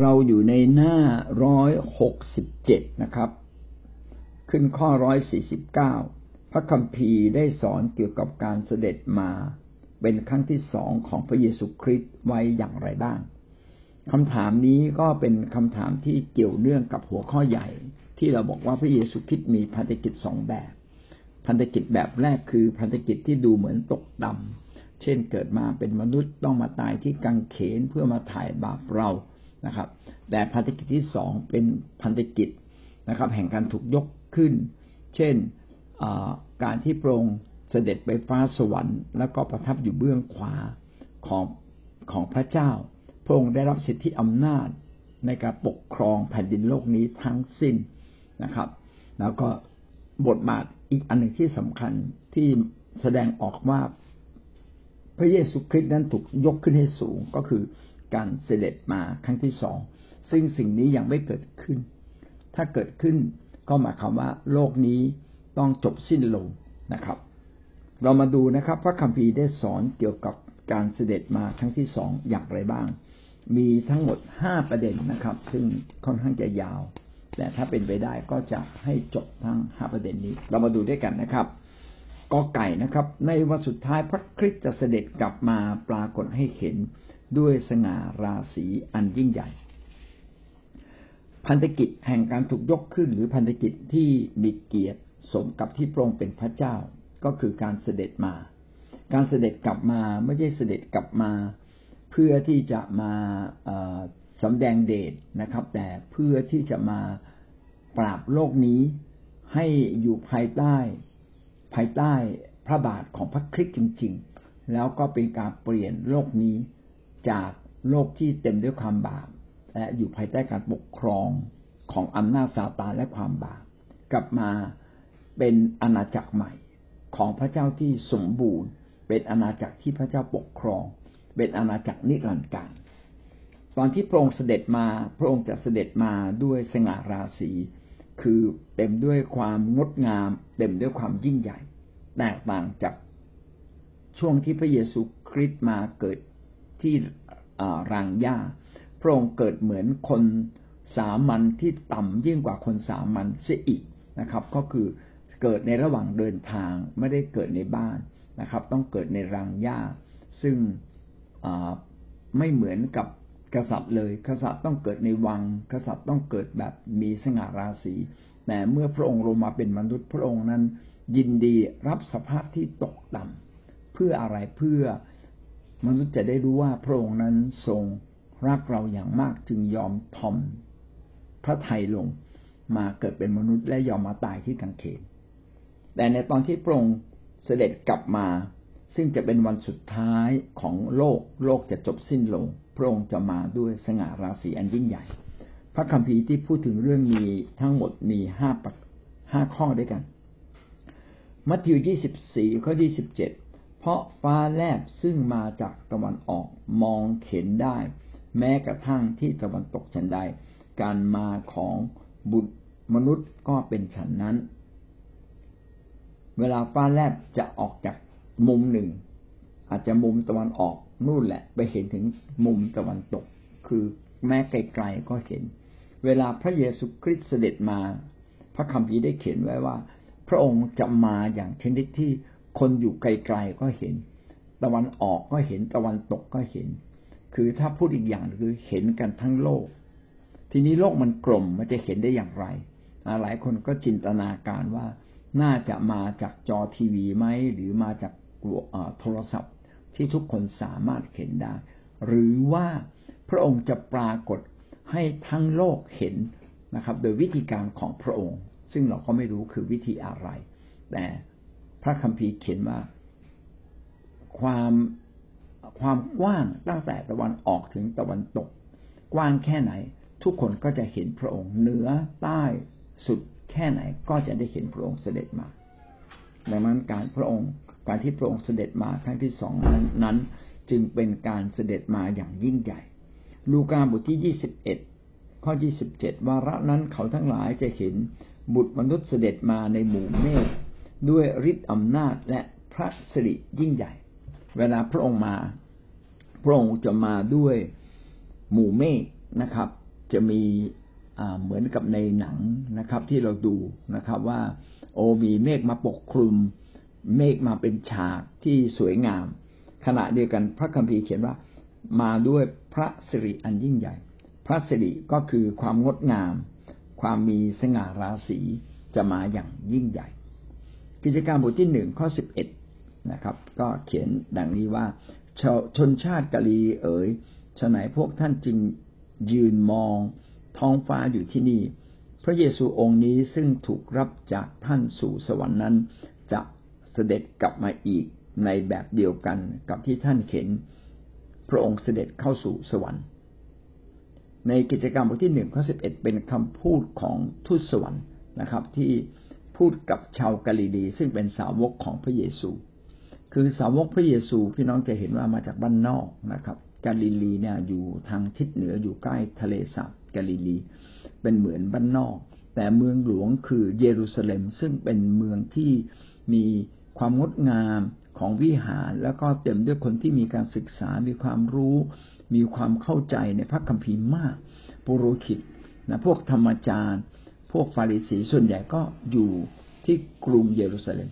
เราอยู่ในหน้าร้อยหกสิบเจ็ดนะครับ ขึ้นข้อร้อยสี่สิบเก้าพระคัมภีร์ได้สอนเกี่ยวกับการเสด็จมาเป็นครั้งที่สองของพระเยซูคริสต์ไว้อย่างไรบ้างคำถามนี้ก็เป็นคำถามที่เกี่ยวเนื่องกับหัวข้อใหญ่ ที่เราบอกว่าพระเยซูคริสต์มีพันธกิจสองแบบ พันธกิจแบบแรกคือพันธกิจที่ดูเหมือนตกดำเช่นเกิดมาเป็นมนุษย์ต้องมาตายที่กังเขนเพื่อมาถ่ายบาปเรา นะครับ แต่พันธกิจที่สองเป็นพันธกิจนะครับ แห่งการถูกยกขึ้น เช่นการที่พระองค์เสด็จไปฟ้าสวรรค์ แล้วก็ประทับอยู่เบื้องขวาของของพระเจ้า พระองค์ได้รับสิทธิอำนาจในการปกครองแผ่นดินโลกนี้ทั้งสิ้นนะครับ แล้วก็บทบาทอีกอันหนึ่งที่สำคัญที่แสดงออกว่าพระเยซูคริสต์นั้นถูกยกขึ้นให้สูงก็คือ การเสด็จมาครั้งที่สองซึ่งสิ่งนี้ยังไม่เกิดขึ้น ถ้าเกิดขึ้นก็หมายความว่าโลกนี้ต้องจบสิ้นลงนะครับ เรามาดูนะครับ พระคัมภีร์ได้สอนเกี่ยวกับการเสด็จมาครั้งที่สองอย่างไรบ้าง มีทั้งหมดห้าประเด็นนะครับ ซึ่งค่อนข้างจะยาว แต่ถ้าเป็นไปได้ก็จะให้จบทั้งห้าประเด็นนี้ เรามาดูด้วยกันนะครับกอไก่นะครับ ในวันสุดท้ายพระคริสต์จะเสด็จกลับมาปรากฏให้เห็น ด้วยสง่าราศีอันยิ่งใหญ่ พันธกิจแห่งการถูกยกขึ้นหรือพันธกิจที่มีเกียรติสมกับที่พระองค์เป็นพระเจ้าก็คือการเสด็จมา การเสด็จกลับมาไม่ใช่เสด็จกลับมา เพื่อที่จะมาสำแดงเดชนะครับ แต่เพื่อที่จะมาปราบโลกนี้ให้อยู่ภายใต้ ภายใต้พระบาทของพระคริสต์จริง ๆ แล้วก็เป็นการเปลี่ยนโลกนี้ จากโลกที่เต็มด้วยความบาปและอยู่ภายใต้การปกครองของอำนาจซาตานและความบาปกลับมาเป็นอาณาจักรใหม่ ของพระเจ้าที่สมบูรณ์ เป็นอาณาจักรที่พระเจ้าปกครอง เป็นอาณาจักรนิรันดร์การตอนที่พระองค์เสด็จมาพระองค์จะเสด็จมาด้วยสง่าราศีคือเต็มด้วยความงดงาม เต็มด้วยความยิ่งใหญ่ แตกต่างจากช่วงที่พระเยซูคริสต์มาเกิดที่ รางหญ้าพระองค์เกิดเหมือนคนสามัญที่ต่ำยิ่งกว่าคนสามัญเสียอีกนะครับ ก็คือเกิดในระหว่างเดินทางไม่ได้เกิดในบ้านนะครับ ต้องเกิดในรางหญ้า ซึ่งไม่เหมือนกับกษัตริย์เลย กษัตริย์ต้องเกิดในวัง กษัตริย์ต้องเกิดแบบมีสง่าราศีแต่เมื่อพระองค์ลงมาเป็นมนุษย์พระองค์นั้น ยินดีรับสภาพที่ตกต่ำเพื่ออะไรเพื่อ มนุษย์จะได้รู้ว่าพระองค์นั้นทรงรักเราอย่างมากจึงยอมทอมพระไทยลงมาเกิดเป็นมนุษย์และยอมมาตายที่กังเขน แต่ในตอนที่พระองค์เสด็จกลับมา ซึ่งจะเป็นวันสุดท้ายของโลก โลกจะจบสิ้นลง พระองค์จะมาด้วยสง่าราศีอันยิ่งใหญ่ พระคัมภีร์ที่พูดถึงเรื่องนี้ทั้งหมดมีห้าห้าข้อด้วยกัน มัทธิวยี่สิบสี่ข้อยี่สิบเจ็ด เพราะฟ้าแลบซึ่งมาจากตะวันออกมองเห็นได้ แม้กระทั่งที่ตะวันตกฉันใด การมาของบุตรมนุษย์ก็เป็นฉันนั้น เวลาฟ้าแลบจะออกจากมุมหนึ่ง อาจจะมุมตะวันออกนู่นแหละ ไปเห็นถึงมุมตะวันตก คือแม้ไกลๆก็เห็น เวลาพระเยซูคริสต์เสด็จมา พระคัมภีร์ได้เขียนไว้ว่า พระองค์จะมาอย่างชนิดที่ คนอยู่ไกลๆก็เห็น ตะวันออกก็เห็นตะวันตกก็เห็น คือถ้าพูดอีกอย่างคือเห็นกันทั้งโลก ทีนี้โลกมันกลมมันจะเห็นได้อย่างไร หลายคนก็จินตนาการว่าน่าจะมาจากจอทีวีไหมหรือมาจากโทรศัพท์ที่ทุกคนสามารถเห็นได้ หรือว่าพระองค์จะปรากฏให้ทั้งโลกเห็นนะครับ โดยวิธีการของพระองค์ ซึ่งเราก็ไม่รู้คือวิธีอะไร แต่ พระคัมภีร์เขียนว่า ความความกว้างตั้งแต่ตะวันออกถึงตะวันตก กว้างแค่ไหน ทุกคนก็จะเห็นพระองค์เหนือใต้สุดแค่ไหนก็จะได้เห็นพระองค์เสด็จมา ดังนั้นการพระองค์การที่พระองค์เสด็จมาครั้งที่สองนั้นนนจึงเป็นการเสด็จมาอย่างยิ่งใหญ่ ลูกาบทที่ยี่สิบเอ็ดข้อยี่สิบเจ็ดวาระนั้นเขาทั้งหลายจะเห็นบุตรมนุษย์เสด็จมาในหมู่เมฆ ด้วยฤทธิ์อำนาจและพระสิริยิ่งใหญ่ เวลาพระองค์มา พระองค์จะมาด้วยหมู่เมฆนะครับ จะมีเหมือนกับในหนังนะครับ ที่เราดูนะครับว่า โอมีเมฆมาปกคลุม เมฆมาเป็นฉากที่สวยงาม ขณะเดียวกันพระคัมภีร์เขียนว่ามาด้วยพระสิริอันยิ่งใหญ่ พระสิริก็คือความงดงาม ความมีสง่าราศีจะมาอย่างยิ่งใหญ่ กิจการบทที่หนึ่งข้อสิบเอ็ดนะครับ ก็เขียนดังนี้ว่าชนชาติกาลีเอ๋ยฉะไหนพวกท่านจึงยืนมองท้องฟ้าอยู่ที่นี่ พระเยซูองค์นี้ซึ่งถูกรับจากท่านสู่สวรรค์นั้น จะเสด็จกลับมาอีกในแบบเดียวกันกับที่ท่านเห็น พระองค์เสด็จเข้าสู่สวรรค์ ในกิจกรรมบทที่หนึ่งข้อสิบเอ็ดเป็นคำพูดของทูตสวรรค์นะครับ ที่ พูดกับชาวกาลิลีซึ่งเป็นสาวกของพระเยซู คือสาวกพระเยซูพี่น้องจะเห็นว่ามาจากบ้านนอกนะครับกาลิลีเนี่ยอยู่ทางทิศเหนืออยู่ใกล้ทะเลสาบกาลิลี เป็นเหมือนบ้านนอก แต่เมืองหลวงคือเยรูซาเล็มซึ่งเป็นเมืองที่มีความงดงามของวิหาร แล้วก็เต็มด้วยคนที่มีการศึกษา มีความรู้ มีความเข้าใจในพระคัมภีร์มาก ปุโรหิตนะพวกธรรมจารย์ พวกฟาริสีส่วนใหญ่ก็อยู่ที่กรุงเยรูซาเล็ม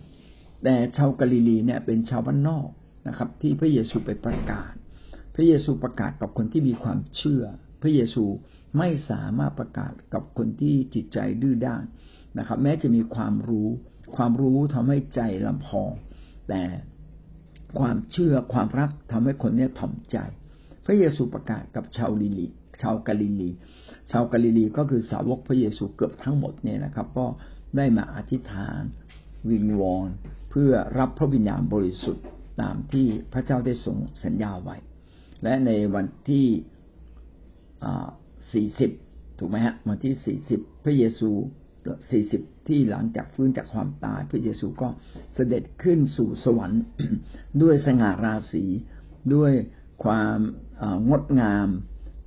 แต่ชาวกาลิลีเนี่ยเป็นชาวบ้านนอกนะครับ ที่พระเยซูไปประกาศ พระเยซูประกาศกับคนที่มีความเชื่อ พระเยซูไม่สามารถประกาศกับคนที่จิตใจดื้อด้านนะครับ แม้จะมีความรู้ ความรู้ทำให้ใจลำพอง แต่ความเชื่อความรักทำให้คนเนี้ยถ่อมใจ พระเยซูประกาศกับชาวลิลี ชาวกาลิลี ชาวกาลิลีก็คือสาวกพระเยซูเกือบทั้งหมดเนี่ยนะครับ ก็ได้มาอธิษฐานวิงวอนเพื่อรับพระวิญญาณบริสุทธิ์ตามที่พระเจ้าได้ทรงสัญญาไว้ และในวันที่สี่สิบถูกไหมฮะ วันที่สี่สิบพระเยซูสี่สิบที่หลังจากฟื้นจากความตาย พระเยซูก็เสด็จขึ้นสู่สวรรค์ด้วยสง่าราศีด้วยความงดงาม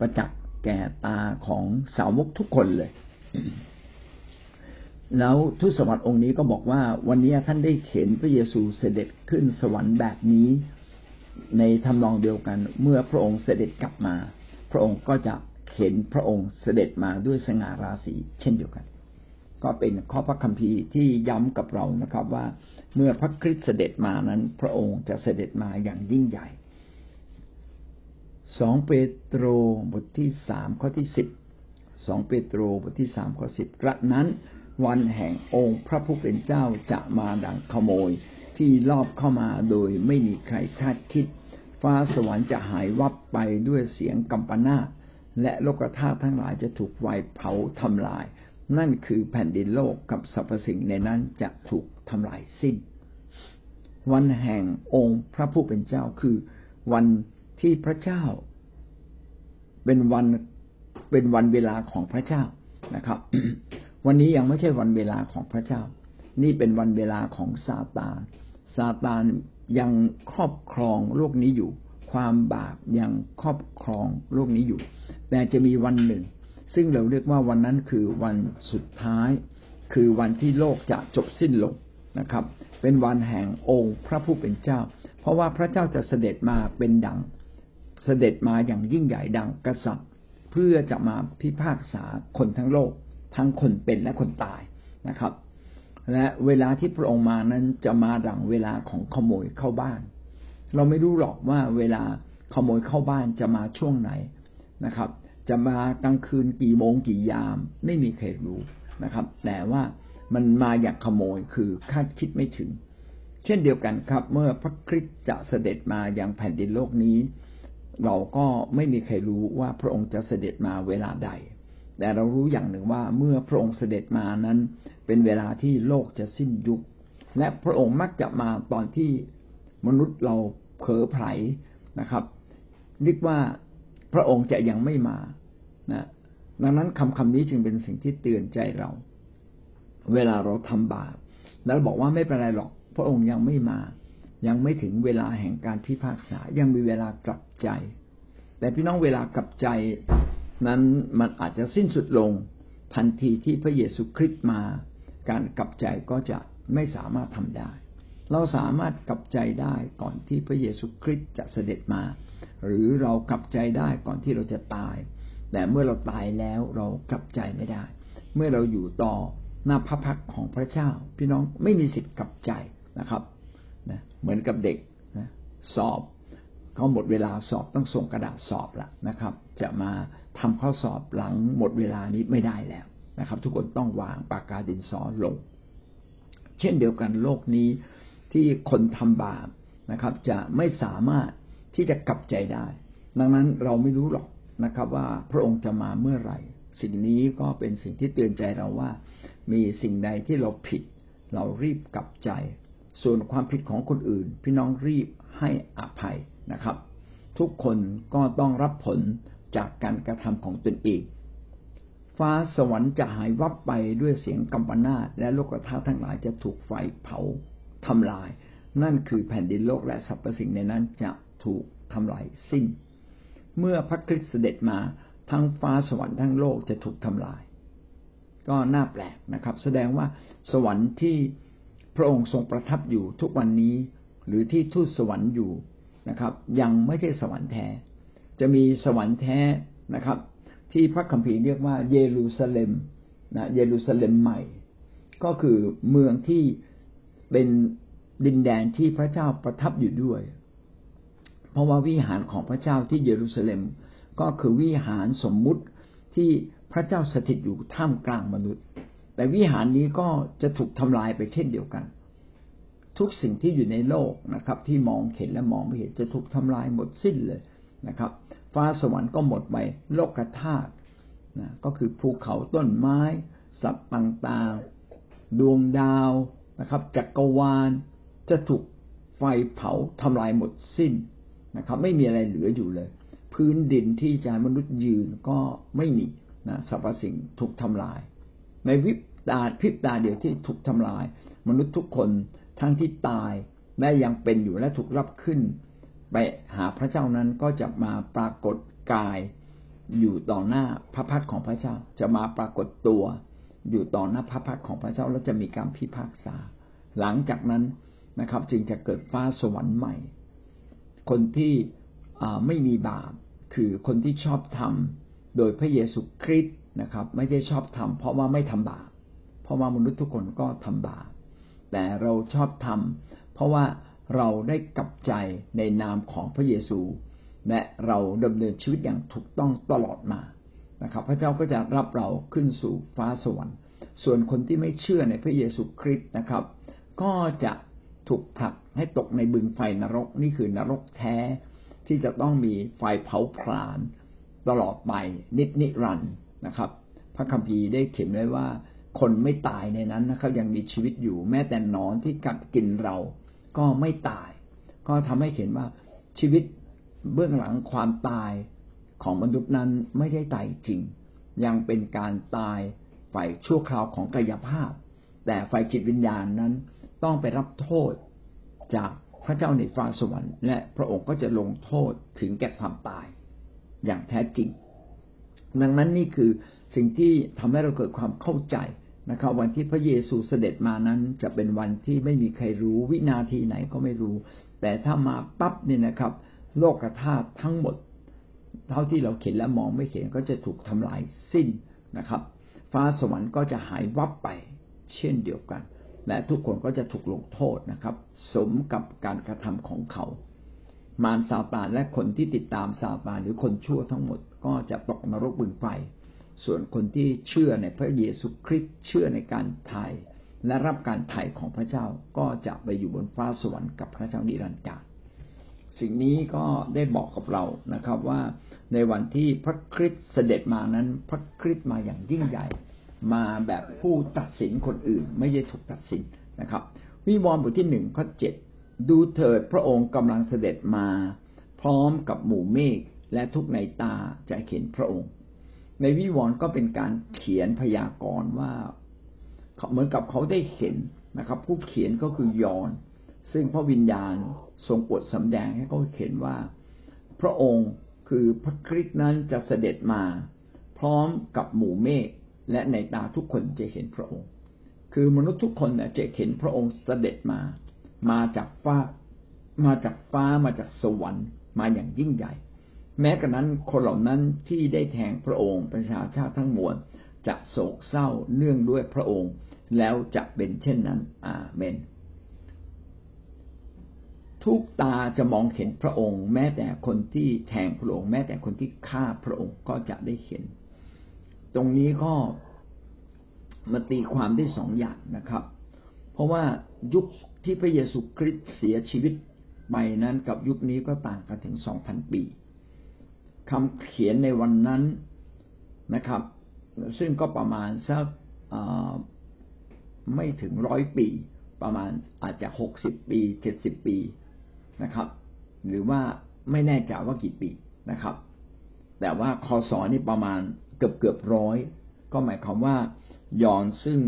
ประจักษ์ แก่ตาของสาวกทุกคนเลย แล้วทุสวรรค์องค์นี้ก็บอกว่า วันนี้ท่านได้เห็นพระเยซูเสด็จขึ้นสวรรค์แบบนี้ ในทำนองเดียวกัน เมื่อพระองค์เสด็จกลับมา พระองค์ก็จะเห็นพระองค์เสด็จมาด้วยสง่าราศีเช่นเดียวกัน ก็เป็นข้อพระคัมภีร์ที่ย้ำกับเรานะครับว่า เมื่อพระคริสต์เสด็จมานั้น พระองค์จะเสด็จมาอย่างยิ่งใหญ่ สองเปโตรบทที่สามข้อที่สิบสองเปโตรบทที่สามข้อสิบกระนั้น วันแห่งองค์พระผู้เป็นเจ้าจะมาดังขโมยที่ลอบเข้ามาโดยไม่มีใครคาดคิด ฟ้าสวรรค์จะหายวับไปด้วยเสียงกัมปนาและโลกธาตุทั้งหลายจะถูกไฟเผาทำลาย นั่นคือแผ่นดินโลกกับสรรพสิ่งในนั้นจะถูกทำลายสิ้น วันแห่งองค์พระผู้เป็นเจ้าคือวัน ที่พระเจ้า เป็นวันเป็นวันเวลาของพระเจ้านะครับ วันนี้ยังไม่ใช่วันเวลาของพระเจ้า นี่เป็นวันเวลาของซาตานซาตานยังครอบครองโลกนี้อยู่ ความบาปยังครอบครองโลกนี้อยู่ แต่จะมีวันหนึ่ง ซึ่งเราเรียกว่าวันนั้นคือวันสุดท้าย คือวันที่โลกจะจบสิ้นลงนะครับ เป็นวันแห่งองค์พระผู้เป็นเจ้า เพราะว่าพระเจ้าจะเสด็จมาเป็นดัง เสด็จมาอย่างยิ่งใหญ่ดังกษัตริย์ เพื่อจะมาพิพากษาคนทั้งโลก ทั้งคนเป็นและคนตายนะครับ และเวลาที่พระองค์มานั้นจะมาดังเวลาของขโมยเข้าบ้าน เราไม่รู้หรอกว่าเวลาขโมยเข้าบ้านจะมาช่วงไหนนะครับ จะมากลางคืนกี่โมงกี่ยาม ไม่มีใครรู้นะครับ แต่ว่ามันมาอย่างขโมยคือคาดคิดไม่ถึง เช่นเดียวกันครับ เมื่อพระคริสต์จะเสด็จมาอย่างแผ่นดินโลกนี้ เราก็ไม่มีใครรู้ว่าพระองค์จะเสด็จมาเวลาใด แต่เรารู้อย่างหนึ่งว่าเมื่อพระองค์เสด็จมานั้น เป็นเวลาที่โลกจะสิ้นยุค และพระองค์มักจะมาตอนที่มนุษย์เราเผลอไผลนะครับเรียกว่าพระองค์จะยังไม่มานะดังนั้นคำคำนี้จึงเป็นสิ่งที่เตือนใจเรา เวลาเราทำบาปแล้วบอกว่าไม่เป็นไรหรอก พระองค์ยังไม่มา ยังไม่ถึงเวลาแห่งการพิพากษา ยังมีเวลากลับใจ แต่พี่น้องเวลากลับใจนั้นมันอาจจะสิ้นสุดลงทันทีที่พระเยซูคริสต์มา การกลับใจก็จะไม่สามารถทำได้ เราสามารถกลับใจได้ก่อนที่พระเยซูคริสต์จะเสด็จมา หรือเรากลับใจได้ก่อนที่เราจะตายแแต่เมื่อเราตายแล้วเรากลับใจไม่ได้ เมื่อเราอยู่ต่อหน้าพระพักของพระเจ้า พี่น้องไม่มีสิทธิ์กลับใจนะครับ นะเหมือนกับเด็กนะสอบเขาหมดเวลาสอบต้องส่งกระดาษสอบละนะครับ จะมาทำข้อสอบหลังหมดเวลานี้ไม่ได้แล้วนะครับ ทุกคนต้องวางปากกาดินสอลง เช่นเดียวกันโลกนี้ที่คนทำบาปนะครับ จะไม่สามารถที่จะกลับใจได้ ดังนั้นเราไม่รู้หรอกนะครับ ว่าพระองค์จะมาเมื่อไหร่ สิ่งนี้ก็เป็นสิ่งที่เตือนใจเราว่า มีสิ่งใดที่เราผิด เรารีบกลับใจ ส่วนความผิดของคนอื่น พี่น้องรีบให้อภัยนะครับ ทุกคนก็ต้องรับผลจากการกระทำของตนเอง ฟ้าสวรรค์จะหายวับไปด้วยเสียงกัมปนาตและโลกธาตุทั้งหลายจะถูกไฟเผาทำลาย นั่นคือแผ่นดินโลกและสรรพสิ่งในนั้นจะถูกทำลายสิ้น เมื่อพระคริสต์เสด็จมาทั้งฟ้าสวรรค์ทั้งโลกจะถูกทำลาย ก็น่าแปลกนะครับ แสดงว่าสวรรค์ที่ พระองค์ทรงประทับอยู่ทุกวันนี้หรือที่ทูตสวรรค์อยู่นะครับ ยังไม่ใช่สวรรค์แท้ จะมีสวรรค์แท้นะครับ ที่พระคัมภีร์เรียกว่าเยรูซาเล็มนะเยรูซาเล็มใหม่ ก็คือเมืองที่เป็นดินแดนที่พระเจ้าประทับอยู่ด้วย เพราะว่าวิหารของพระเจ้าที่เยรูซาเล็ม ก็คือวิหารสมมุติที่พระเจ้าสถิตอยู่ท่ามกลางมนุษย์ แต่วิหารนี้ก็จะถูกทำลายไปเช่นเดียวกัน ทุกสิ่งที่อยู่ในโลกนะครับ ที่มองเห็นและมองไม่เห็นจะถูกทำลายหมดสิ้นเลยนะครับ ฟ้าสวรรค์ก็หมดไปโลกธาตุนะก็คือภูเขาต้นไม้ สัตว์ต่างๆ ดวงดาวนะครับ จักรวาลจะถูกไฟเผาทำลายหมดสิ้นนะครับ ไม่มีอะไรเหลืออยู่เลย พื้นดินที่จะมนุษย์ยืนก็ไม่มีนะสรรพสิ่งถูกทำลาย ในวิบตาพิบตาเดียวที่ถูกทำลาย มนุษย์ทุกคนทั้งที่ตายและยังเป็นอยู่และถูกรับขึ้น ไปหาพระเจ้านั้นก็จะมาปรากฏกาย อยู่ต่อหน้าพระพักของพระเจ้า จะมาปรากฏตัว อยู่ต่อหน้าพระพักของพระเจ้าแล้วจะมีการพิพากษา หลังจากนั้นนะครับ จึงจะเกิดฟ้าสวรรค์ใหม่ คนที่ไม่มีบาปคือคนที่ชอบทำโดยพระเยซูคริสต์ นะครับ ไม่ได้ชอบทำเพราะว่าไม่ทำบาปเพราะว่ามนุษย์ทุกคนก็ทำบาปแต่เราชอบทำเพราะว่าเราได้กลับใจในนามของพระเยซู และเราดำเนินชีวิตอย่างถูกต้องตลอดมานะครับ พระเจ้าก็จะรับเราขึ้นสู่ฟ้าสวรรค์ส่วนคนที่ไม่เชื่อในพระเยซูคริสต์นะครับ ก็จะถูกผลักให้ตกในบึงไฟนรกนี่คือนรกแท้ที่จะต้องมีไฟเผาผลาญตลอดไปนิจนิรันด์ นะครับ พระคัมภีร์ได้เขียนไว้ว่าคนไม่ตายในนั้นนะครับยังมีชีวิตอยู่แม้แต่นอนที่กัดกินเราก็ไม่ตาย ก็ทำให้เห็นว่าชีวิตเบื้องหลังความตายของมนุษย์นั้นไม่ได้ตายจริง ยังเป็นการตายฝ่ายชั่วคราวของกายภาพ แต่ฝ่ายจิตวิญญาณนั้นต้องไปรับโทษจากพระเจ้าในฟ้าสวรรค์และพระองค์ก็จะลงโทษถึงแก่ความตายอย่างแท้จริง ดังนั้นนี่คือสิ่งที่ทำให้เราเกิดความเข้าใจนะครับ วันที่พระเยซูเสด็จมานั้น จะเป็นวันที่ไม่มีใครรู้วินาทีไหนก็ไม่รู้ แต่ถ้ามาปั๊บเนี่ยนะครับ โลกธาตุทั้งหมด เท่าที่เราเห็นและมองไม่เห็นก็จะถูกทำลายสิ้นนะครับ ฟ้าสวรรค์ก็จะหายวับไปเช่นเดียวกัน และทุกคนก็จะถูกลงโทษนะครับ สมกับการกระทำของเขา มารซาตานและคนที่ติดตามซาตานหรือคนชั่วทั้งหมด ก็จะตกนรกบึงไฟ ส่วนคนที่เชื่อในพระเยซูคริสต์เชื่อในการไถ่และรับการไถ่ของพระเจ้าก็จะไปอยู่บนฟ้าสวรรค์กับพระเจ้านิรันดร์กาลสิ่งนี้ก็ได้บอกกับเรานะครับว่าในวันที่พระคริสต์เสด็จมานั้น พระคริสต์มาอย่างยิ่งใหญ่ มาแบบผู้ตัดสินคนอื่น ไม่ใช่ถูกตัดสินนะครับ วิวรณ์บทที่หนึ่งข้อเจ็ดดูเถิดพระองค์กำลังเสด็จมา พร้อมกับหมู่เมฆ และทุกในตาจะเห็นพระองค์ ในวิวรณ์ก็เป็นการเขียนพยากรณ์ว่าเหมือนกับเขาได้เห็นนะครับ ผู้เขียนก็คือยอน ซึ่งพระวิญญาณทรงปวดสำแดงให้เขาเห็นว่า พระองค์คือพระคริสต์นั้นจะเสด็จมา พร้อมกับหมู่เมฆและในตาทุกคนจะเห็นพระองค์ คือมนุษย์ทุกคนจะเห็นพระองค์เสด็จมา มาจากฟ้ามาจากฟ้ามาจากสวรรค์มาอย่างยิ่งใหญ่ แม้กระนั้นคนเหล่านั้นที่ได้แทงพระองค์ประชาชาติทั้งมวลจะโศกเศร้าเนื่องด้วยพระองค์ แล้วจะเป็นเช่นนั้น อาเมน ทุกตาจะมองเห็นพระองค์ แม้แต่คนที่แทงพระองค์ แม้แต่คนที่ฆ่าพระองค์ก็จะได้เห็น ตรงนี้ก็มาตีความได้สองอย่างนะครับ เพราะว่ายุคที่พระเยซูคริสต์เสียชีวิตไปนั้นกับยุคนี้ก็ต่างกันถึงสองพันปี คำเขียนในวันนั้นนะครับ ซึ่งก็ประมาณสักไม่ถึงร้อยปี ประมาณอาจจะหกสิบปีเจ็ดสิบปีนะครับ หรือว่าไม่แน่ใจว่ากี่ปีนะครับ แต่ว่าคอสอนี่ประมาณเกือบเกือบร้อยก็หมายความว่ายอนซึ่ง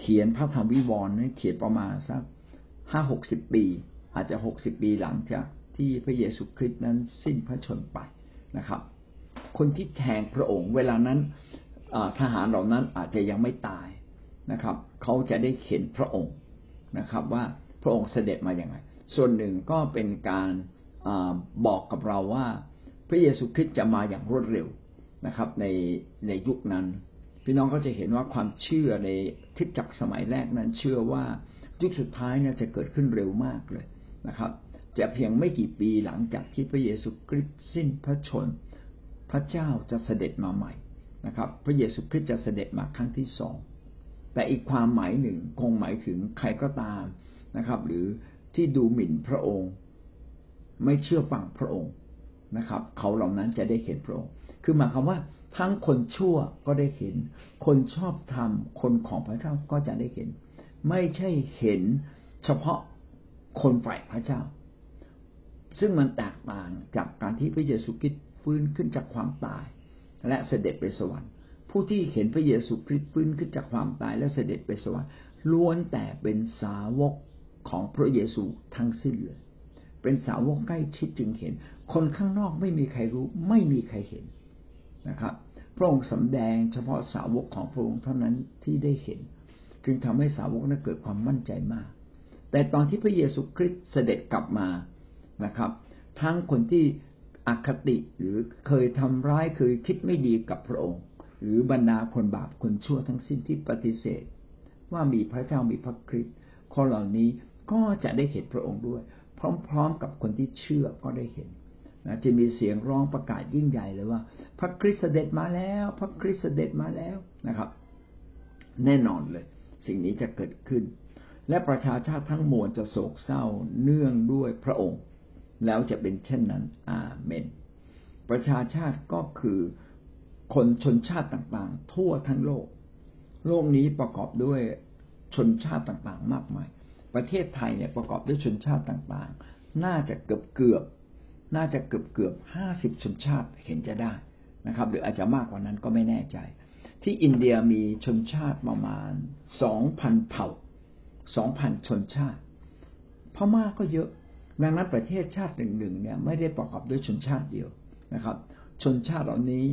เขียนพระธรรมวิวรณ์นั้นเขียนประมาณสักห้าหกสิบปี อาจจะหกสิบปีหลังจากที่พระเยซูคริสต์นั้นสิ้นพระชนไป นะครับ คนที่แทงพระองค์ เวลานั้นทหารเหล่านั้นอาจจะยังไม่ตายนะครับ เขาจะได้เห็นพระองค์นะครับ ว่าพระองค์เสด็จมาอย่างไร ส่วนหนึ่งก็เป็นการอบอกกับเราว่าพระเยซูคริสต์จะมาอย่างรวดเร็วนะครับ ในในยุคนั้น พี่น้องก็จะเห็นว่าความเชื่อในทิศจักรสมัยแรกนั้น เชื่อว่ายุคสุดท้ายเนี่ยจะเกิดขึ้นเร็วมากเลยนะครับ จะเพียงไม่กี่ปีหลังจากที่พระเยซูคริสต์สิ้นพระชน พระเจ้าจะเสด็จมาใหม่นะครับ พระเยซูคริสต์จะเสด็จมาครั้งที่สองแต่อีกความหมายหนึ่งคงหมายถึงใครก็ตามนะครับ หรือที่ดูหมิ่นพระองค์ ไม่เชื่อฟังพระองค์นะครับ เขาเหล่านั้นจะได้เห็นพระองค์ คือหมายความว่าทั้งคนชั่วก็ได้เห็น คนชอบธรรม คนของพระเจ้าก็จะได้เห็น ไม่ใช่เห็นเฉพาะคนฝ่ายพระเจ้า ซึ่งมันแตกต่างจากการที่พระเยซูคริสต์ฟื้นขึ้นจากความตาย และเสด็จไปสวรรค์ ผู้ที่เห็นพระเยซูคริสต์ฟื้นขึ้นจากความตายและเสด็จไปสวรรค์ล้วนแต่เป็นสาวกของพระเยซูทั้งสิ้นเลย เป็นสาวกใกล้ชิดจึงเห็น คนข้างนอกไม่มีใครรู้ ไม่มีใครเห็นนะครับ พระองค์สำแดงเฉพาะสาวกของพระองค์เท่านั้นที่ได้เห็น จึงทำให้สาวกนั้นเกิดความมั่นใจมาก แต่ตอนที่พระเยซูคริสต์เสด็จกลับมา นะครับ ทั้งคนที่อคติหรือเคยทำร้ายเคยคิดไม่ดีกับพระองค์ หรือบรรดาคนบาปคนชั่วทั้งสิ้นที่ปฏิเสธ ว่ามีพระเจ้ามีพระคริสต์คนเหล่านี้ก็จะได้เห็นพระองค์ด้วย พร้อมๆกับคนที่เชื่อก็ได้เห็นนะจะมีเสียงร้องประกาศยิ่งใหญ่เลยว่า พระคริสต์เสด็จมาแล้ว พระคริสต์เสด็จมาแล้วนะครับ แน่นอนเลย สิ่งนี้จะเกิดขึ้น และประชาชาติทั้งมวลจะโศกเศร้าเนื่องด้วยพระองค์ แล้วจะเป็นเช่นนั้น อาเมน ประชาชาติก็คือคนชนชาติต่างๆ ทั่วทั้งโลก โลกนี้ประกอบด้วยชนชาติต่างๆ มากมาย ประเทศไทยเนี่ยประกอบด้วยชนชาติต่างๆ น่าจะเกือบเกือบ น่าจะเกือบเกือบห้าสิบชนชาติเห็นจะได้นะครับ หรืออาจจะมากกว่านั้นก็ไม่แน่ใจ ที่อินเดียมีชนชาติประมาณสองพันเผ่าสองพันชนชาติพม่าก็เยอะ ดังนั้นประเทศชาติหนึ่งๆเนี่ยไม่ได้ประกอบด้วยชนชาติเดียวนะครับ ชนชาติเหล่านี้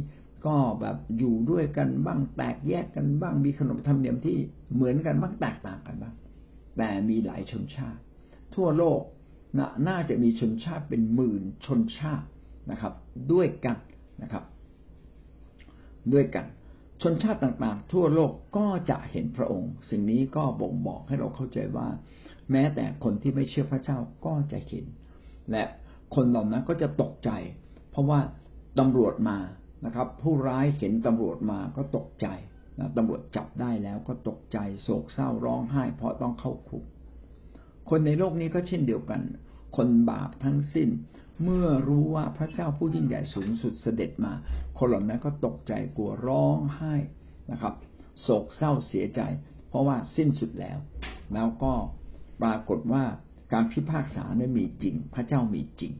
ก็แบบอยู่ด้วยกันบ้างแตกแยกกันบ้างมีขนบธรรมเนียมที่เหมือนกันบ้างแตกต่างกันบ้างแต่มีหลายชนชาติ ทั่วโลกนน่าจะมีชนชาติเป็นหมื่นชนชาตินะครับ ด้วยกันนะครับ ด้วยกัน ชนชาติต่างๆ ทั่วโลกก็จะเห็นพระองค์ สิ่งนี้ก็บ่งบอกให้เราเข้าใจว่า แม้แต่คนที่ไม่เชื่อพระเจ้าก็จะเห็น และคนเหล่านั้นก็จะตกใจ เพราะว่าตำรวจมานะครับ ผู้ร้ายเห็นตำรวจมาก็ตกใจนะตำรวจจับได้แล้วก็ตกใจโศกเศร้าร้องไห้ เพราะต้องเข้าคุก คนในโลกนี้ก็เช่นเดียวกัน คนบาปทั้งสิ้น เมื่อรู้ว่าพระเจ้าผู้ยิ่งใหญ่สูงสุดเสด็จมา คนเหล่านั้นก็ตกใจกลัวร้องไห้นะครับ โศกเศร้าเสียใจ เพราะว่าสิ้นสุดแล้ว แล้วก็ ปรากฏว่าการพิพากษานั้นมีจริง พระเจ้ามีจริง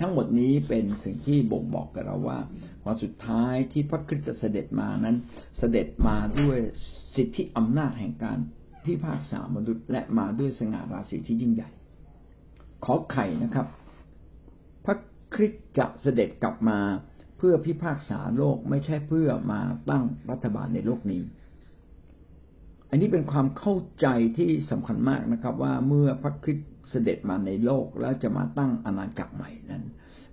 ทั้งหมดนี้เป็นสิ่งที่บ่งบอกกับเราว่าวันสุดท้ายที่พระคริสต์เสด็จมานั้น เสด็จมาด้วยสิทธิอำนาจแห่งการพิพากษามนุษย์ และมาด้วยสง่าราศีที่ยิ่งใหญ่ ขอไข่นะครับ พระคริสต์จะเสด็จกลับมาเพื่อพิพากษาโลกไม่ใช่เพื่อมาตั้งรัฐบาลในโลกนี้ อันนี้เป็นความเข้าใจที่สำคัญมากนะครับ ว่าเมื่อพระคริสต์เสด็จมาในโลกแล้วจะมาตั้งอาณาจักรใหม่นั้น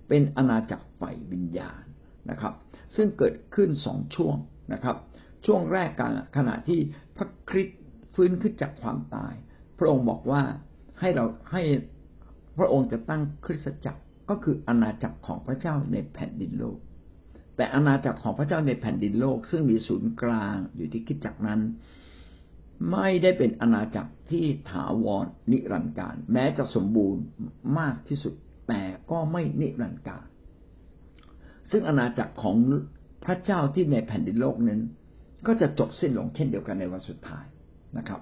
เป็นอาณาจักรฝ่ายวิญญาณนะครับ ซึ่งเกิดขึ้นสองช่วงนะครับ ช่วงแรกกันขณะที่พระคริสต์ฟื้นขึ้นจากความตาย พระองค์บอกว่าให้เราให้พระองค์จะตั้งคริสตจักรก็คืออาณาจักรของพระเจ้าในแผ่นดินโลก แต่อาณาจักรของพระเจ้าในแผ่นดินโลก ซึ่งมีศูนย์กลางอยู่ที่คริสตจักรนั้น ไม่ได้เป็นอาณาจักรที่ถาวรนิรันดร์กาล แม้จะสมบูรณ์มากที่สุด แต่ก็ไม่นิรันดร์กาล ซึ่งอาณาจักรของพระเจ้าที่ในแผ่นดินโลกนั้น ก็จะจบสิ้นลงเช่นเดียวกันในวันสุดท้ายนะครับ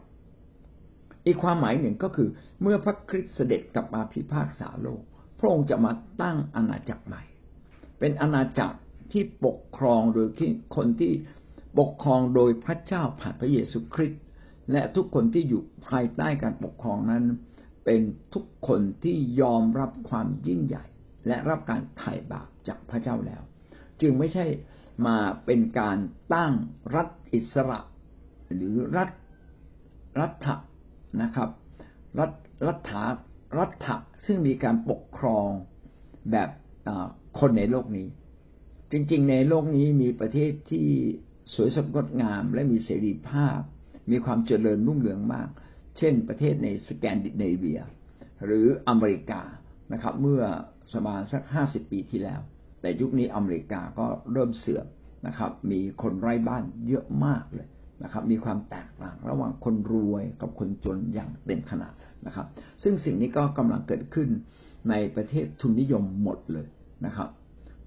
อีกความหมายหนึ่งก็คือ เมื่อพระคริสต์เสด็จกลับมาพิพากษาโลก พระองค์จะมาตั้งอาณาจักรใหม่ เป็นอาณาจักรที่ปกครองโดยคนที่ปกครองโดยพระเจ้าผ่านพระเยซูคริสต์ และทุกคนที่อยู่ภายใต้การปกครองนั้น เป็นทุกคนที่ยอมรับความยิ่งใหญ่ และรับการไถ่บาปจากพระเจ้าแล้ว จึงไม่ใช่มาเป็นการตั้งรัฐอิสระ หรือรัฐรัฐนะครับ รัฐรัฐารัฐะซึ่งมีการปกครองแบบคนในโลกนี้ จริงๆ ในโลกนี้มีประเทศที่สวยสดงดงามและมีเสรีภาพ มีความเจริญรุ่งเรืองมาก เช่นประเทศในสแกนดิเนเวีย หรืออเมริกานะครับ เมื่อประมาณสักห้าสิบปีที่แล้ว แต่ยุคนี้อเมริกาก็เริ่มเสื่อมนะครับ มีคนไร้บ้านเยอะมากเลยนะครับ มีความแตกต่างระหว่างคนรวยกับคนจนอย่างเต็มขนาดนะครับ ซึ่งสิ่งนี้ก็กำลังเกิดขึ้นในประเทศทุนนิยมหมดเลยนะครับ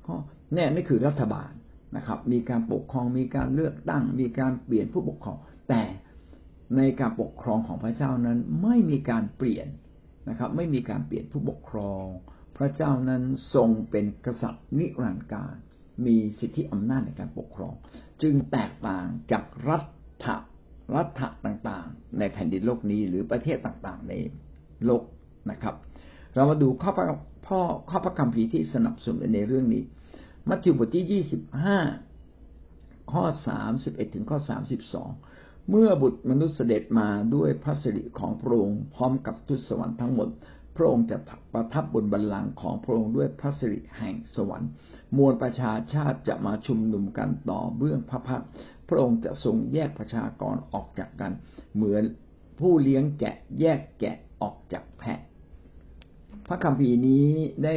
ก็แน่นี่คือรัฐบาลนะครับ มีการปกครองมีการเลือกตั้ง มีการเปลี่ยนผู้ปกครอง แต่ ในการปกครองของพระเจ้านั้นไม่มีการเปลี่ยนนะครับ ไม่มีการเปลี่ยนผู้ปกครอง พระเจ้านั้นทรงเป็นกษัตริย์นิรันดร์การ มีสิทธิอำนาจในการปกครอง จึงแตกต่างจากรัฐรัฐต่างๆ ในแผ่นดินโลกนี้หรือประเทศต่างๆ ในโลกนะครับ เรามาดูข้อพระพ่อข้อพระคัมภีร์ที่สนับสนุนในเรื่องนี้ มัทธิวบทที่ยี่สิบห้าข้อสามสิบเอ็ดถึงข้อสามสิบสอง เมื่อบุตรมนุษย์เสด็จมาด้วยพระสิริของพระองค์พร้อมกับทุตสวรรค์ทั้งหมด พระองค์จะประทับบนบัลลังก์ของพระองค์ด้วยพระสิริแห่งสวรรค์ มวลประชาชาติจะมาชุมนุมกันต่อเบื้องพระพักพระองค์จะทรงแยกประชากรออกจากกัน เหมือนผู้เลี้ยงแกะแยกแกะออกจากแพะ พระคัมภีร์นี้ได้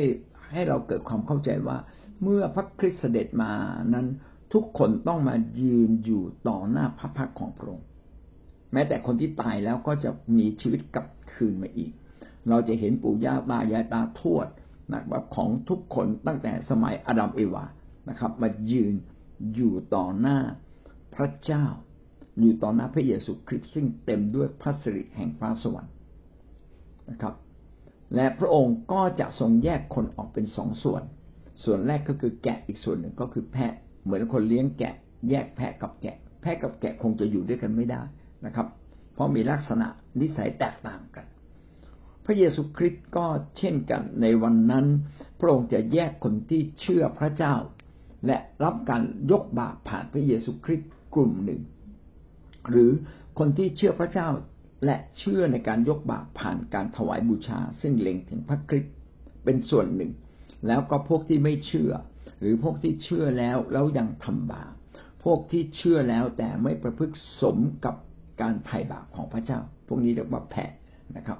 ให้เราเกิดความเข้าใจว่า เมื่อพระคริสต์เสด็จมานั้น ทุกคนต้องมายืนอยู่ต่อหน้าพระพักของพระองค์แม้แต่คนที่ตายแล้วก็จะมีชีวิตกลับคืนมาอีก เราจะเห็นปู่ย่าตายายตาทวดนะครับของทุกคนตั้งแต่สมัยอดัมเอวานะครับ มายืนอยู่ต่อหน้าพระเจ้า อยู่ต่อหน้าพระเยซูคริสต์ซึ่งเต็มด้วยพระสิริแห่งฟ้าสวรรค์นะครับ และพระองค์ก็จะทรงแยกคนออกเป็นสองส่วน ส่วนแรกก็คือแกะอีกส่วนหนึ่งก็คือแพะ เหมือนคนเลี้ยงแกะ แยกแพะกับแกะ แพะกับแกะคงจะอยู่ด้วยกันไม่ได้นะครับ เพราะมีลักษณะนิสัยแตกต่างกัน พระเยซูคริสต์ก็เช่นกันในวันนั้น พระองค์จะแยกคนที่เชื่อพระเจ้า และรับการยกบาปผ่านพระเยซูคริสต์กลุ่มหนึ่ง หรือคนที่เชื่อพระเจ้าและเชื่อในการยกบาปผ่านการถวายบูชา ซึ่งเล็งถึงพระคริสต์เป็นส่วนหนึ่ง แล้วก็พวกที่ไม่เชื่อ หรือพวกที่เชื่อแล้วแล้วยังทำบาปพวกที่เชื่อแล้วแต่ไม่ประพฤติสมกับการไถ่บาปของพระเจ้า พวกนี้เรียกว่าแพะนะครับ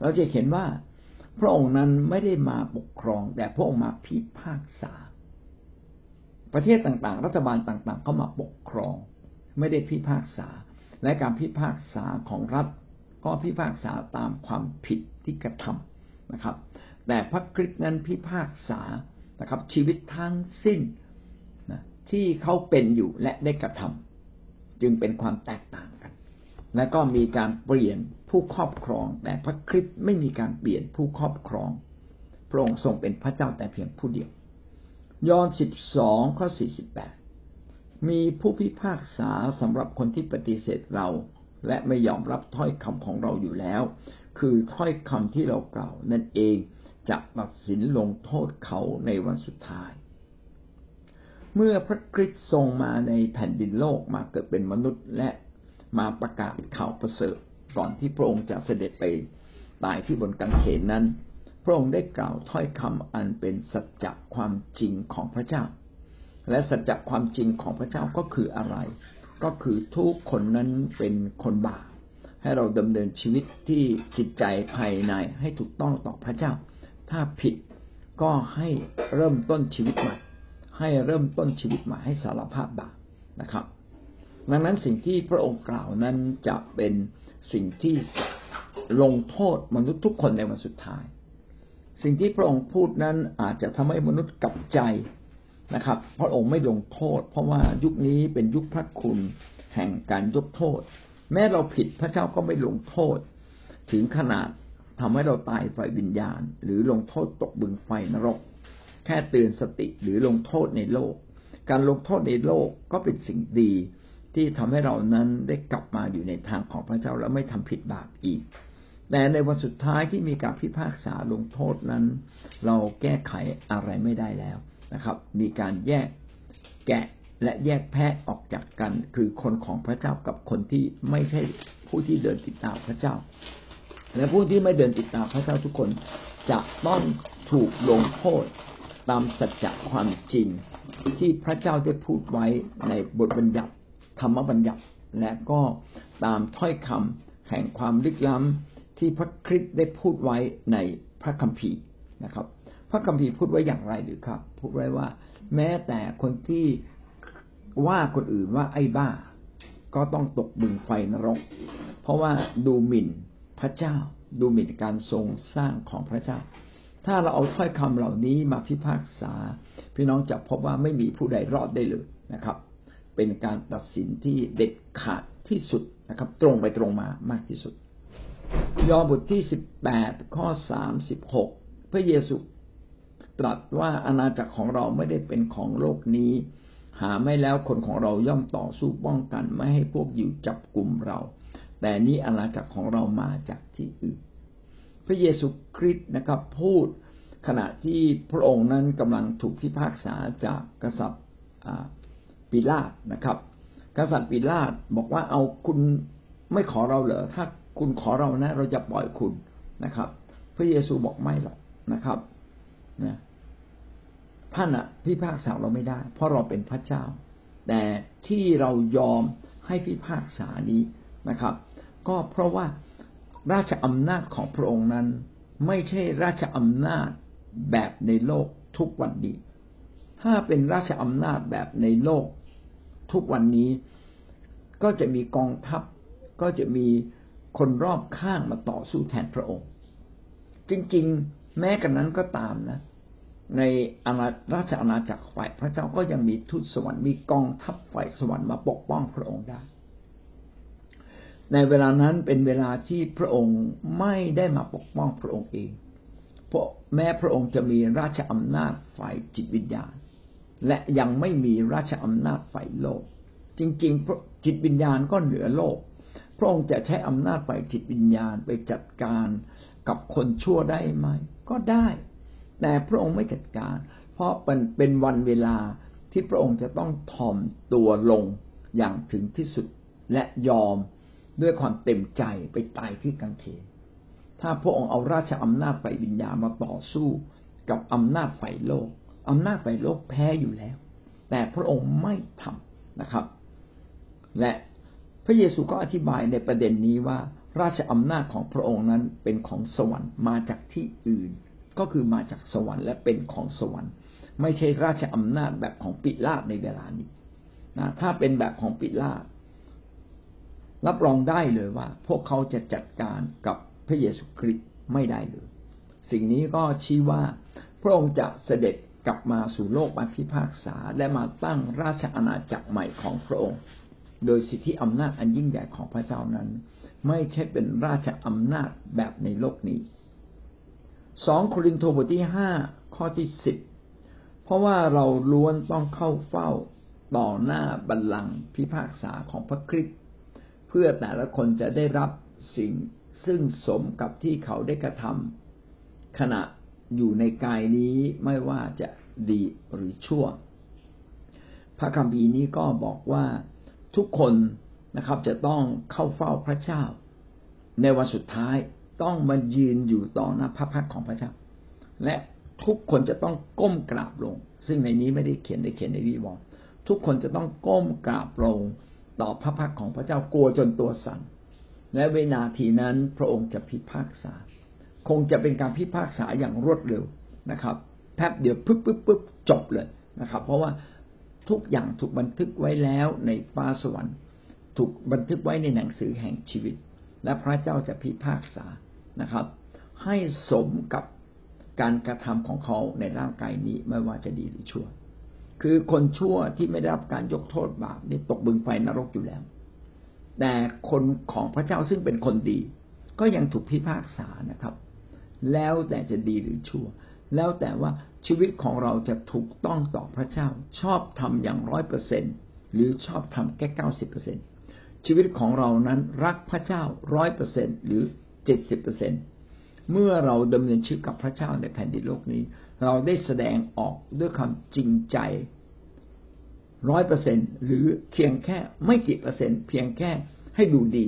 เราจะเห็นว่าพระองค์นั้นไม่ได้มาปกครอง แต่พระองค์มาพิพากษา ประเทศต่างๆ รัฐบาลต่างๆ เข้ามาปกครอง ไม่ได้พิพากษา และการพิพากษาของรัฐ ก็พิพากษาตามความผิดที่กระทำนะครับ แต่พระคริสต์นั้นพิพากษา นะครับ ชีวิตทั้งสิ้นนะที่เขาเป็นอยู่และได้กระทำจึงเป็นความแตกต่างกัน และก็มีการเปลี่ยนผู้ครอบครอง แต่พระคริสต์ไม่มีการเปลี่ยนผู้ครอบครองพระองค์ทรงเป็นพระเจ้าแต่เพียงผู้เดียวยอห์นสิบสองข้อสี่สิบแปดมีผู้พิพากษาสำหรับคนที่ปฏิเสธเรา และไม่ยอมรับถ้อยคำของเราอยู่แล้ว คือถ้อยคำที่เรากล่าวนั่นเอง จะตัดสินลงโทษเขาในวันสุดท้าย เมื่อพระคริสต์ทรงมาในแผ่นดินโลกมาเกิดเป็นมนุษย์และมาประกาศข่าวประเสริฐก่อนที่พระองค์จะเสด็จไปตายที่บนกางเขนนั้น พระองค์ได้กล่าวถ้อยคำอันเป็นสัจจะความจริงของพระเจ้า และสัจจะความจริงของพระเจ้าก็คืออะไร ก็คือทุกคนนั้นเป็นคนบาปให้เราดำเนินชีวิตที่จิตใจภายในให้ถูกต้องต่อพระเจ้า ถ้าผิดก็ให้เริ่มต้นชีวิตใหม่ ให้เริ่มต้นชีวิตใหม่ให้สารภาพบาปนะครับ ดังนั้นสิ่งที่พระองค์กล่าวนั้นจะเป็นสิ่งที่ลงโทษมนุษย์ทุกคนในวันสุดท้าย สิ่งที่พระองค์พูดนั้นอาจจะทำให้มนุษย์กลับใจนะครับ พระองค์ไม่ลงโทษ เพราะว่ายุคนี้เป็นยุคพระคุณแห่งการยกโทษ แม้เราผิดพระเจ้าก็ไม่ลงโทษ ถึงขนาด ทำให้เราตายไฟวิญญาณ หรือลงโทษตกบึงไฟนรก แค่เตือนสติหรือลงโทษในโลก การลงโทษในโลกก็เป็นสิ่งดีที่ทำให้เรานั้นได้กลับมาอยู่ในทางของพระเจ้าและไม่ทำผิดบาปอีก แต่ในวันสุดท้ายที่มีการพิพากษาลงโทษนั้น เราแก้ไขอะไรไม่ได้แล้วนะครับ มีการแยกแกะและแยกแพะออกจากกัน คือคนของพระเจ้ากับคนที่ไม่ใช่ผู้ที่เดินติดตามพระเจ้า และผู้ที่ไม่เดินติดตามพระเจ้าทุกคนจะต้องถูกลงโทษตามสัจจะความจริง ที่พระเจ้าได้พูดไว้ในบทบัญญัติธรรมบัญญัติ และก็ตามถ้อยคำแห่งความลึกล้ำที่พระคริสต์ได้พูดไว้ในพระคัมภีร์นะครับ พระคัมภีร์พูดไว้อย่างไรหรือครับ พูดไว้ว่า แม้แต่คนที่ว่าคนอื่นว่าไอ้บ้า ก็ต้องตกบึงไฟนรก เพราะว่าดูหมิ่น พระเจ้า ดูหมิ่นการทรงสร้างของพระเจ้า ถ้าเราเอาถ้อยคำเหล่านี้มาพิพากษา พี่น้องจะพบว่าไม่มีผู้ใดรอดได้เลยนะครับ เป็นการตัดสินที่เด็ดขาดที่สุดนะครับ ตรงไปตรงมามากที่สุด ยอห์นบทที่สิบแปดข้อสามสิบหกพระเยซูตรัสว่าอาณาจักรของเราไม่ได้เป็นของโลกนี้ หาไม่แล้วคนของเราย่อมต่อสู้ป้องกัน ไม่ให้พวกอยู่จับกลุ่มเรา แต่นี้อาณาจักรของเรามาจากที่อื่น พระเยซูคริสต์นะครับพูดขณะที่พระองค์นั้นกำลังถูกพิพากษาจากกษัตริย์ปิลาตนะครับ กษัตริย์ปิลาตบอกว่าเอาคุณไม่ขอเราเหรอถ้าคุณขอเรานะ เราจะปล่อยคุณนะครับ พระเยซูบอกไม่หรอกนะครับนะท่านอะพิพากษาเราไม่ได้ เพราะเราเป็นพระเจ้า แต่ที่เรายอมให้พิพากษานี้นะครับ ก็เพราะว่าราชอำนาจของพระองค์นั้น ไม่ใช่ราชอำนาจแบบในโลกทุกวันนี้ ถ้าเป็นราชอำนาจแบบในโลกทุกวันนี้ ก็จะมีกองทัพ ก็จะมีคนรอบข้างมาต่อสู้แทนพระองค์ จริงๆ แม้กันนั้นก็ตามนะ ในอาณาราชอาณาจักรฝ่ายพระเจ้าก็ยังมีทูตสวรรค์มีกองทัพฝ่ายสวรรค์มาปกป้องพระองค์ได้ ในเวลานั้นเป็นเวลาที่พระองค์ไม่ได้มาปกป้องพระองค์เอง เพราะแม้พระองค์จะมีราชอำนาจฝ่ายจิตวิญญาณ และยังไม่มีราชอำนาจฝ่ายโลก จริงๆจิตวิญญาณก็เหนือโลก พระองค์จะใช้อำนาจฝ่ายจิตวิญญาณไปจัดการกับคนชั่วได้ไหม ก็ได้ แต่พระองค์ไม่จัดการ เพราะเป็นเป็นวันเวลาที่พระองค์จะต้องถ่อมตัวลงอย่างถึงที่สุดและยอม ด้วยความเต็มใจไปตายที่กังเขน ถ้าพระองค์เอาราชอำนาจฝ่ายวิญญาณมาต่อสู้กับอำนาจฝ่ายโลกอำนาจฝ่ายโลกแพ้อยู่แล้ว แต่พระองค์ไม่ทำนะครับ และพระเยซูก็อธิบายในประเด็นนี้ว่า ราชอำนาจของพระองค์นั้นเป็นของสวรรค์มาจากที่อื่น ก็คือมาจากสวรรค์และเป็นของสวรรค์ ไม่ใช่ราชอำนาจแบบของปิลาตในเวลานี้นะถ้าเป็นแบบของปิลาต รับรองได้เลยว่า พวกเขาจะจัดการกับพระเยซูคริสต์ไม่ได้เลย สิ่งนี้ก็ชี้ว่าพระองค์จะเสด็จกลับมาสู่โลกมาพิพากษา และมาตั้งราชอาณาจักรใหม่ของพระองค์ โดยสิทธิอำนาจอันยิ่งใหญ่ของพระเจ้านั้น ไม่ใช่เป็นราชอำนาจแบบในโลกนี้สองโครินธ์บทที่ห้าข้อที่สิบเพราะว่าเราล้วนต้องเข้าเฝ้าต่อหน้าบัลลังก์พิพากษาของพระคริสต์ พื่อแต่ละคนจะได้รับสิ่งซึ่งสมกับที่เขาได้กระทำขณะอยู่ในกายนี้ไม่ว่าจะดีหรือชั่ว พระคัมภีร์นี้ก็บอกว่าทุกคนนะครับจะต้องเข้าเฝ้าพระเจ้า ในวันสุดท้ายต้องมายืนอยู่ต่อหน้าพระพักของพระเจ้า และทุกคนจะต้องก้มกราบลง ซึ่งในนี้ไม่ได้เขียนในเขียนในวิวรทุกคนจะต้องก้มกราบลง ต่อพระพักของพระเจ้ากลัวจนตัวสั่นและเวนาทีนั้นพระองค์จะพิพากษา คงจะเป็นการพิพากษาอย่างรวดเร็วนะครับแป๊บเดียวปึ๊บปึ๊บปึ๊บจบเลยนะครับ เพราะว่าทุกอย่างถูกบันทึกไว้แล้วในฟ้าสวรรค์ถูกบันทึกไว้ในหนังสือแห่งชีวิต และพระเจ้าจะพิพากษานะครับ ให้สมกับการกระทำของเขาในร่างกายนี้ไม่ว่าจะดีหรือชั่ว คือคนชั่วที่ไม่ได้รับการยกโทษบาปนี่ตกบึงไฟนรกอยู่แล้ว แต่คนของพระเจ้าซึ่งเป็นคนดี ก็ยังถูกพิพากษานะครับ แล้วแต่จะดีหรือชั่ว แล้วแต่ว่าชีวิตของเราจะถูกต้องต่อพระเจ้า ชอบทำอย่างร้อยเปอร์เซ็นหรือชอบทำแค่เก้าสิบเปอร์เซ็นชีวิตของเรานั้นรักพระเจ้าร้อยเปอร์เซ็นหรือเจ็ดสิบเปอร์เซ็นเมื่อเราดำเนินชีวิตกับพระเจ้าในแผ่นดินโลกนี้ เราได้แสดงออกด้วยความจริงใจร้อยเปอร์เซ็นหรือเพียงแค่ไม่กี่เปอร์เซ็นต์เพียงแค่ให้ดูดี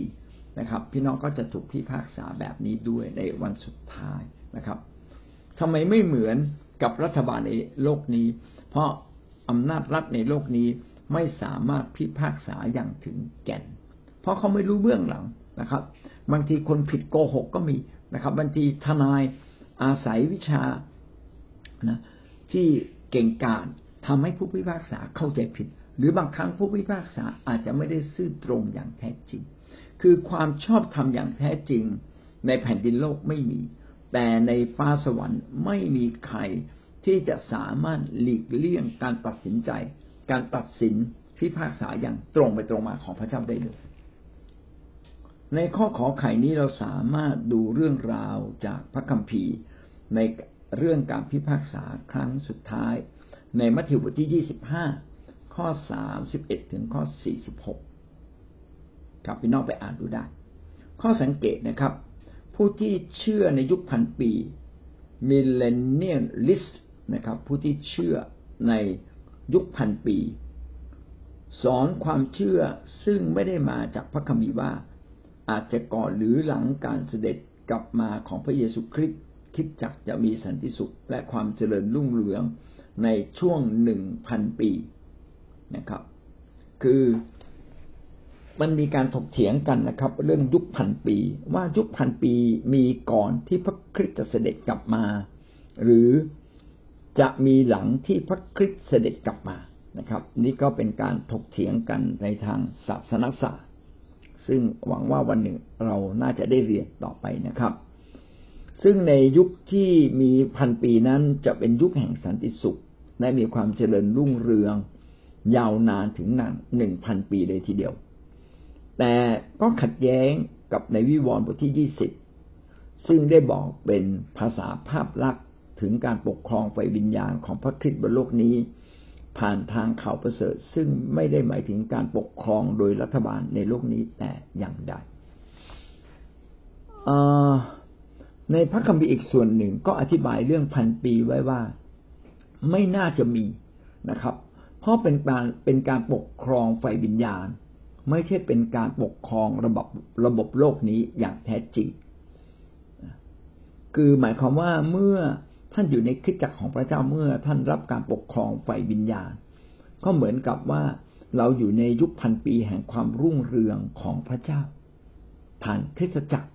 นะครับ พี่น้องก็จะถูกพิพากษาแบบนี้ด้วยในวันสุดท้ายนะครับทำไมไม่เหมือนกับรัฐบาลในโลกนี้ เพราะอำนาจรัฐในโลกนี้ไม่สามารถพิพากษาอย่างถึงแก่น เพราะเขาไม่รู้เบื้องหลังนะครับ บางทีคนผิดโกหกก็มีนะครับบางทีทนายอาศัยวิชา นะที่เก่งกาจทำให้ผู้พิพากษาเข้าใจผิด หรือบางครั้งผู้พิพากษาอาจจะไม่ได้ซื่อตรงอย่างแท้จริง คือความชอบธรรมอย่างแท้จริง ในแผ่นดินโลกไม่มี แต่ในฟ้าสวรรค์ไม่มีใครที่จะสามารถหลีกเลี่ยงการตัดสินใจ การตัดสินพิพากษาอย่างตรงไปตรงมาของพระเจ้าได้เลย ในข้อขอไข่นี้เราสามารถดูเรื่องราวจากพระคัมภีร์ใน เรื่องการพิพากษาครั้งสุดท้าย ในมัทธิวบทที่ยี่สิบห้าข้อสามสิบเอ็ดถึงข้อสี่สิบหกครับพี่น้องไปอ่านดูได้ ข้อสังเกตนะครับ ผู้ที่เชื่อในยุคพันปี Millennialist นะครับ ผู้ที่เชื่อในยุคพันปี สอนความเชื่อซึ่งไม่ได้มาจากพระคัมภีร์ว่า อาจจะก่อนหรือหลังการเสด็จกลับมาของพระเยซูคริสต์ คริสตจักรจะมีสันติสุขและความเจริญรุ่งเรืองในช่วงหนึ่งพันปีนะครับ คือมันมีการถกเถียงกันนะครับ เรื่องยุคพันปี ว่ายุคพันปีมีก่อนที่พระคริสต์จะเสด็จกลับมา หรือจะมีหลังที่พระคริสต์เสด็จกลับมานะครับ นี่ก็เป็นการถกเถียงกันในทางศาสนศาสตร์ ซึ่งหวังว่าวันหนึ่งเราน่าจะได้เรียนต่อไปนะครับ ซึ่งในยุคที่มีพันปีนั้นจะเป็นยุคแห่งสันติสุข และมีความเจริญรุ่งเรือง ยาวนานถึงนานหนึ่งพันปีเลยทีเดียว แต่ก็ขัดแย้งกับในวิวรณ์บทที่ยี่สิบซึ่งได้บอกเป็นภาษาภาพลักษณ์ถึงการปกครองไฟวิญญาณของพระคริสต์บนโลกนี้ ผ่านทางข่าวประเสริฐ ซึ่งไม่ได้หมายถึงการปกครองโดยรัฐบาลในโลกนี้แต่อย่างใด ในพระคัมภีร์อีกส่วนหนึ่งก็อธิบายเรื่องพันปีไว้ว่าไม่น่าจะมีนะครับ เพราะเป็นการเป็นการปกครองไฟวิญญาณ ไม่ใช่เป็นการปกครองระบบระบบโลกนี้อย่างแท้จริง คือหมายความว่าเมื่อท่านอยู่ในคิดจักรของพระเจ้าเมื่อท่านรับการปกครองไฟวิญญาณ ก็เหมือนกับว่าเราอยู่ในยุคพันปีแห่งความรุ่งเรืองของพระเจ้า ผ่านคริสตจักร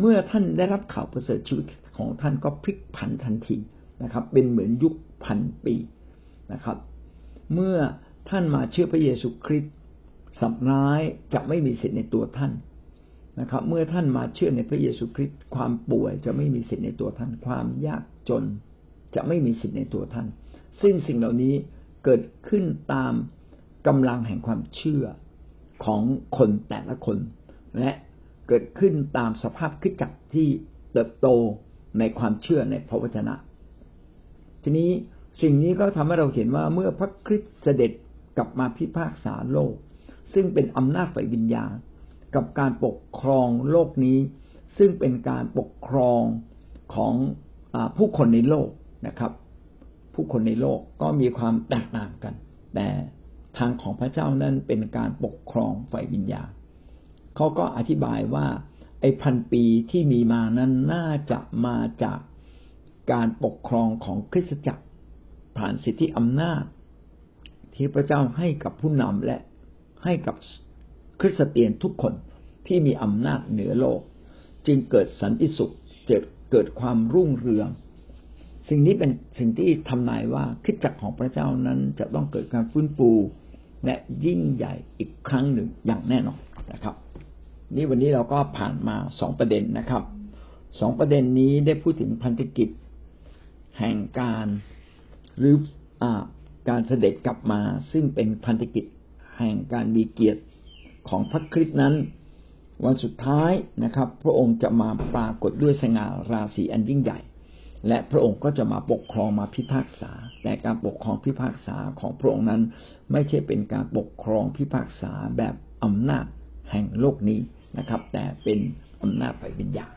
เมื่อท่านได้รับข่าวประเสริฐชีวิตของท่านก็พลิกผันทันทีนะครับ เป็นเหมือนยุคพันปีนะครับ เมื่อท่านมาเชื่อพระเยซูคริสต์สับร้ายจะไม่มีสิทธิ์ในตัวท่านนะครับ เมื่อท่านมาเชื่อในพระเยซูคริสต์ความป่วยจะไม่มีสิทธิ์ในตัวท่าน ความยากจนจะไม่มีสิทธิ์ในตัวท่าน ซึ่งสิ่งเหล่านี้เกิดขึ้นตามกำลังแห่งความเชื่อของคนแต่ละคน และ เกิดขึ้นตามสภาพคิดจักที่เติบโตในความเชื่อในพระวจนะ ทีนี้สิ่งนี้ก็ทำให้เราเห็นว่าเมื่อพระคริสต์เสด็จกลับมาพิพากษาโลก ซึ่งเป็นอำนาจฝ่ายวิญญาณกับการปกครองโลกนี้ ซึ่งเป็นการปกครองของอผู้คนในโลกนะครับ ผู้คนในโลกก็มีความแตกต่างกัน แต่ทางของพระเจ้านั้นเป็นการปกครองฝ่ายวิญญาณ เขาก็อธิบายว่า ไอ้พันปีที่มีมานั้นน่าจะมาจากการปกครองของคริสตจักร ผ่านสิทธิอำนาจ ที่พระเจ้าให้กับผู้นำและให้กับคริสเตียนทุกคนที่มีอำนาจเหนือโลก จึงเกิดสันติสุขเกิดเกิดความรุ่งเรือง สิ่งนี้เป็นสิ่งที่ทำนายว่าคริสตจักรของพระเจ้านั้นจะต้องเกิดการฟื้นฟูและยิ่งใหญ่อีกครั้งหนึ่งอย่างแน่นอนนะครับ นี่วันนี้เราก็ผ่านมาสองประเด็นนะครับสองประเด็นนี้ได้พูดถึงพันธกิจ แห่งการหรืออการเสด็จกลับมา ซึ่งเป็นพันธกิจแห่งการมีเกียรติของพระคริสต์นั้น วันสุดท้ายนะครับ พระองค์จะมาปรากฏด้วยสง่าราศีอันยิ่งใหญ่ และพระองค์ก็จะมาปกครองมาพิพากษา แต่การปกครองพิพากษาของพระองค์นั้น ไม่ใช่เป็นการปกครองพิพากษาแบบอำนาจแห่งโลกนี้ นะครับ แต่เป็นอำนาจฝ่ายวิญญาณ